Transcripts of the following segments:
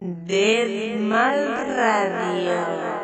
Dead Mal Radio.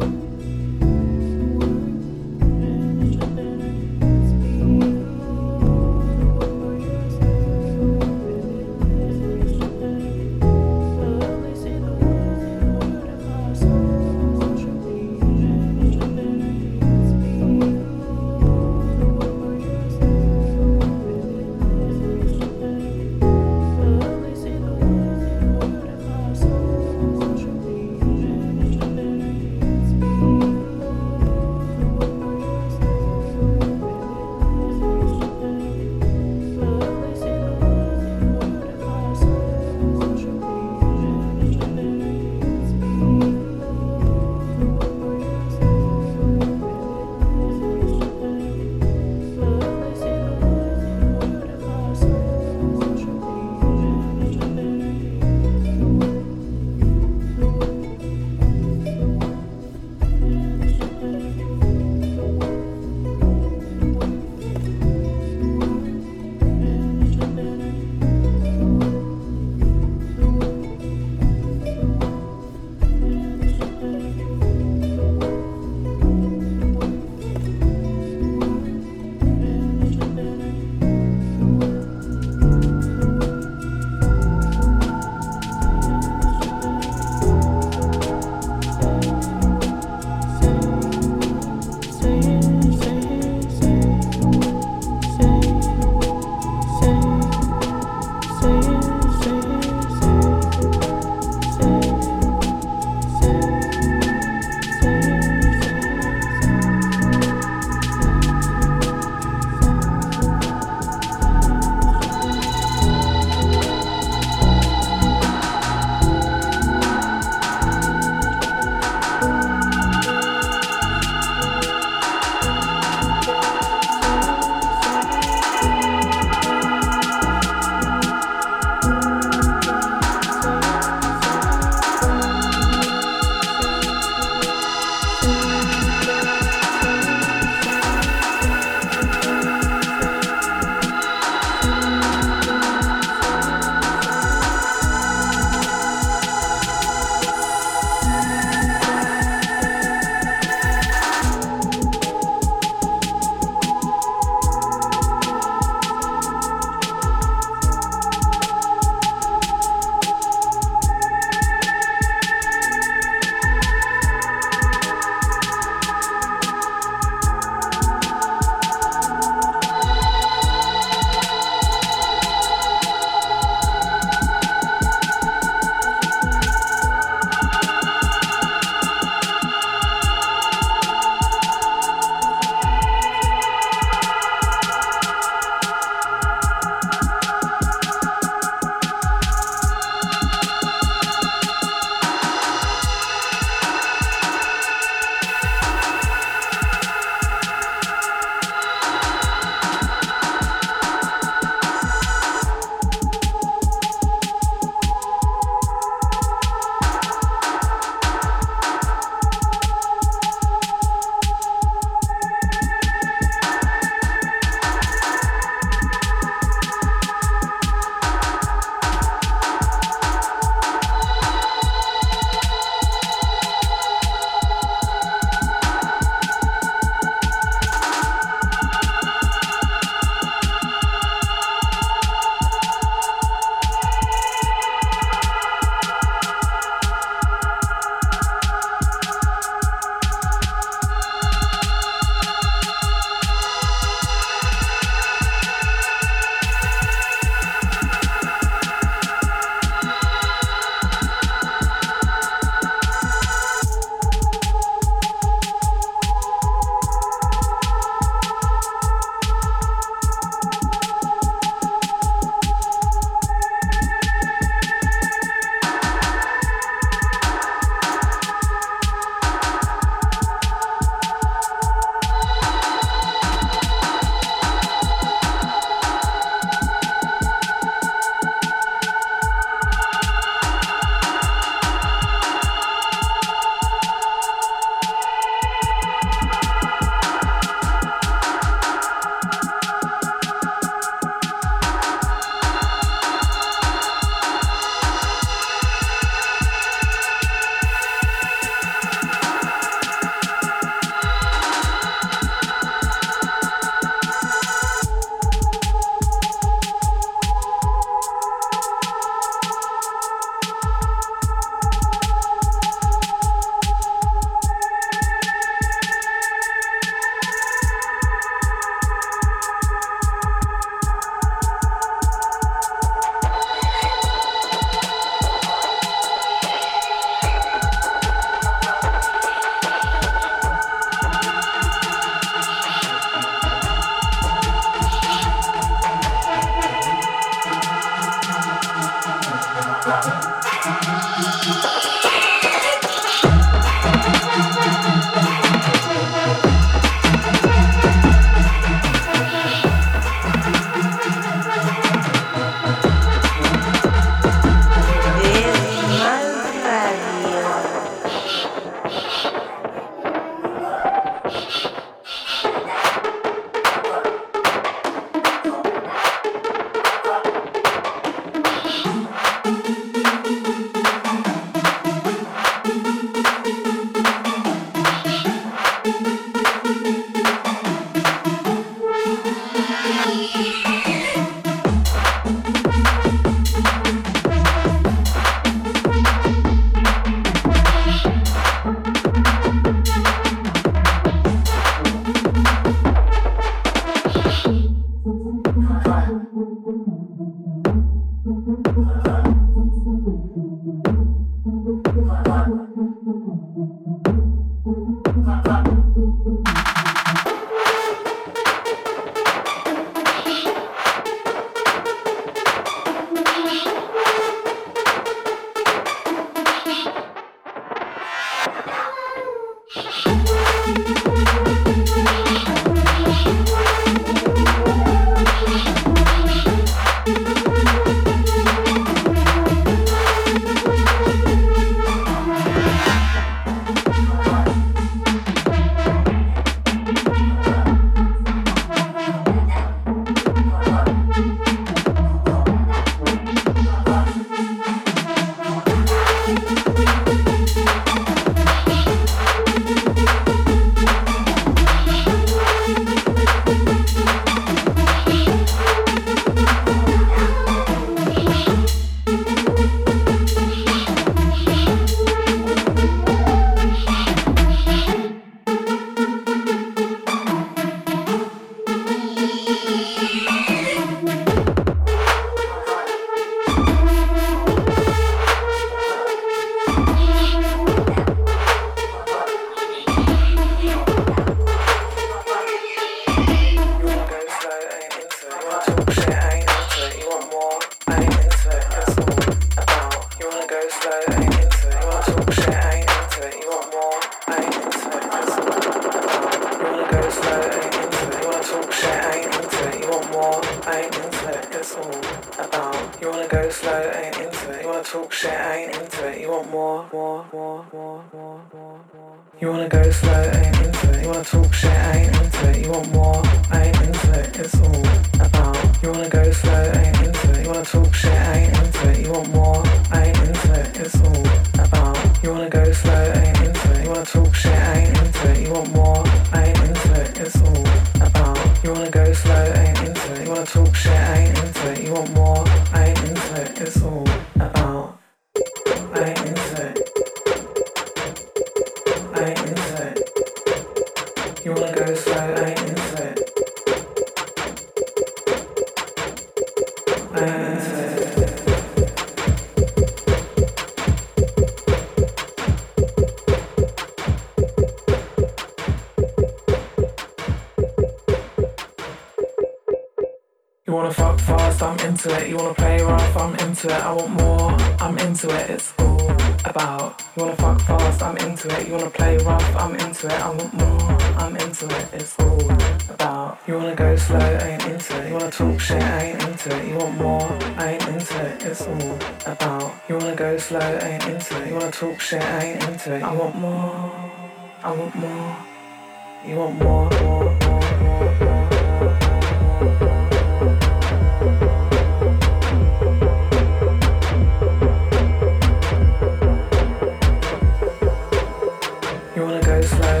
wanna go slow,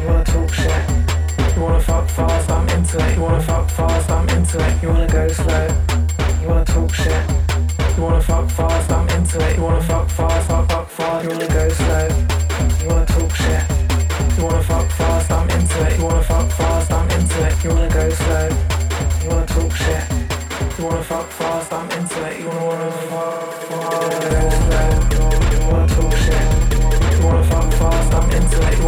you wanna talk shit. You wanna fuck fast, I'm into it. You wanna fuck fast, I'm into it. You wanna go slow, you wanna talk shit. You wanna fuck fast, I'm into it. You wanna fuck fast, fuck fuck fast. You wanna go slow, you wanna talk shit. You wanna fuck fast, I'm into it. You wanna fuck fast, I'm into it. You wanna go slow, you wanna talk shit. You wanna fuck fast, I'm into it. You wanna wanna.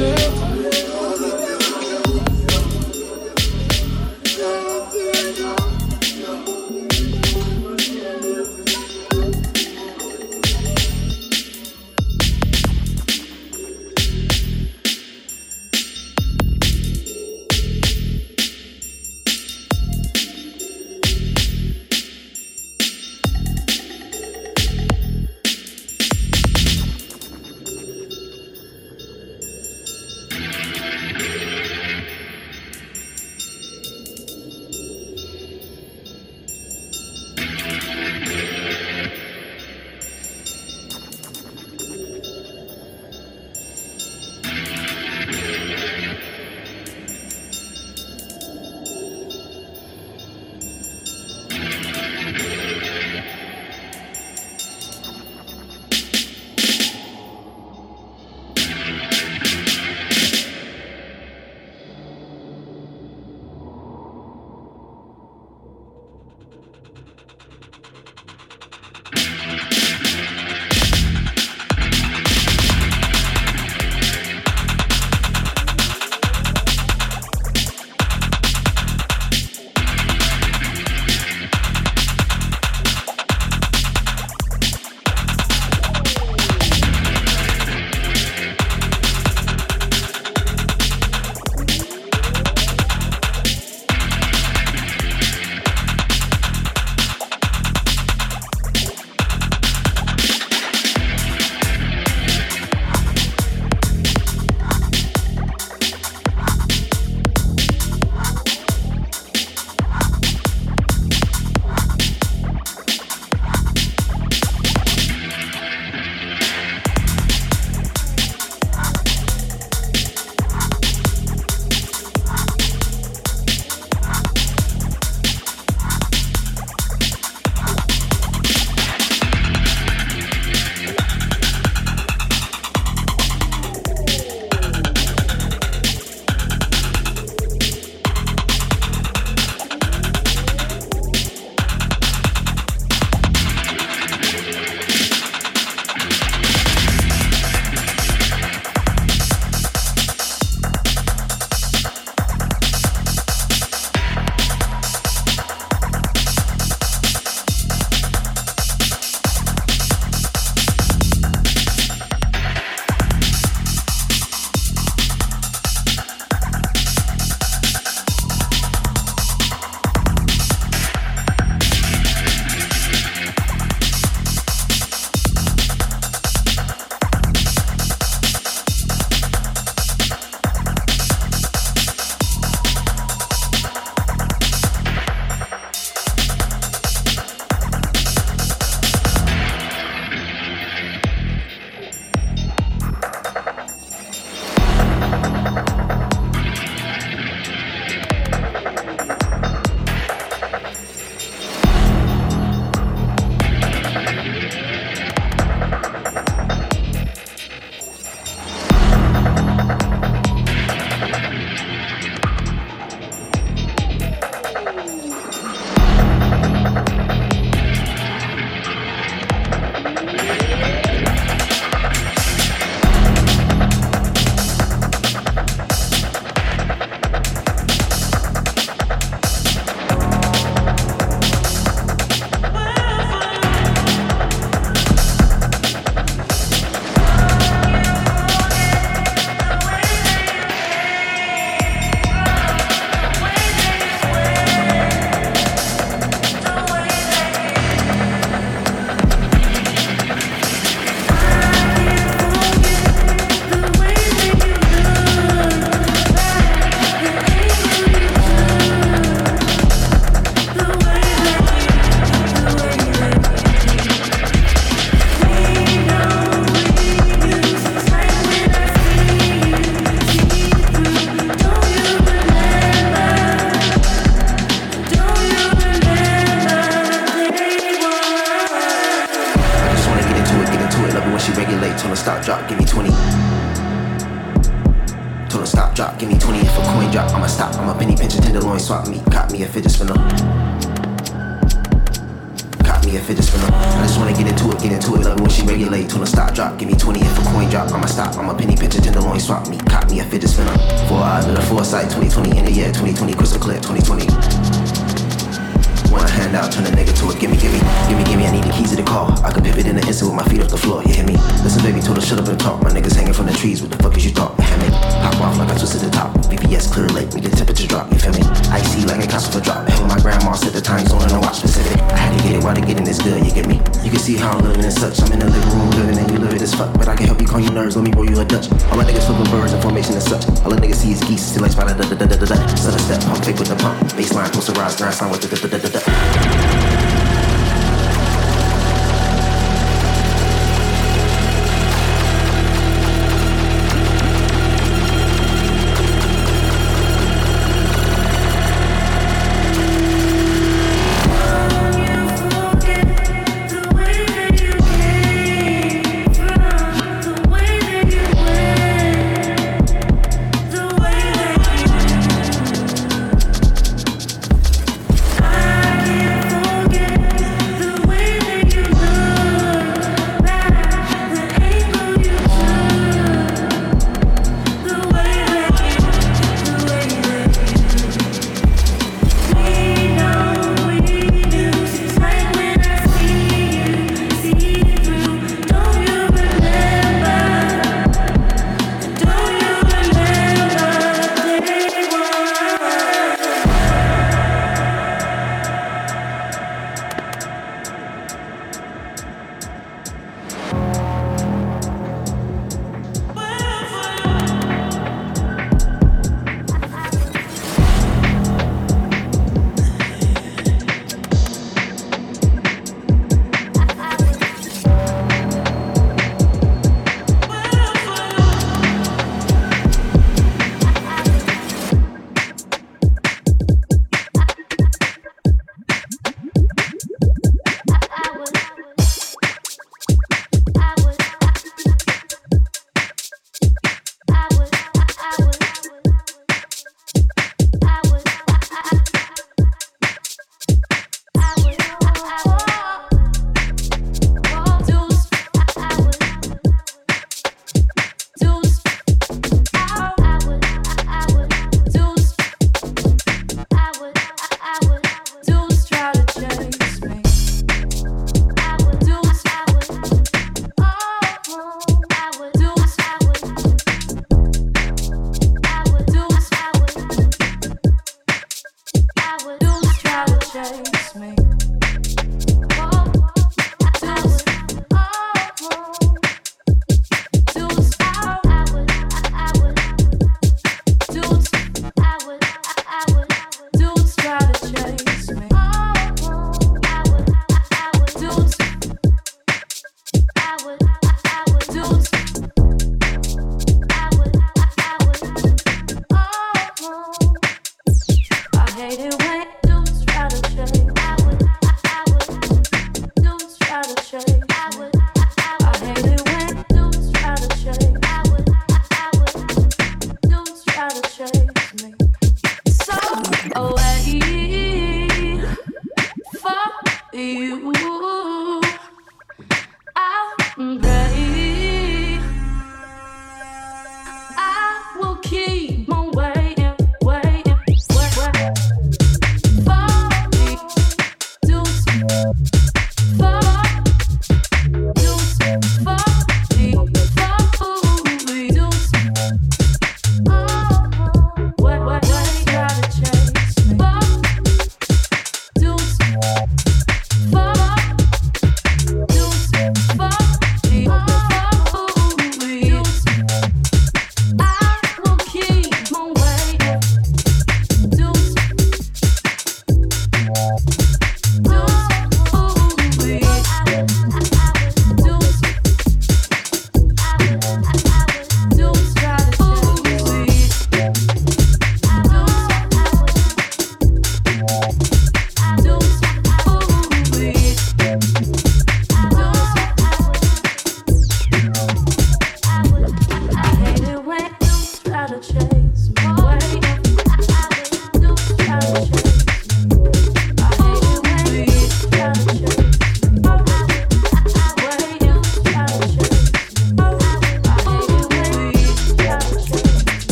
yourself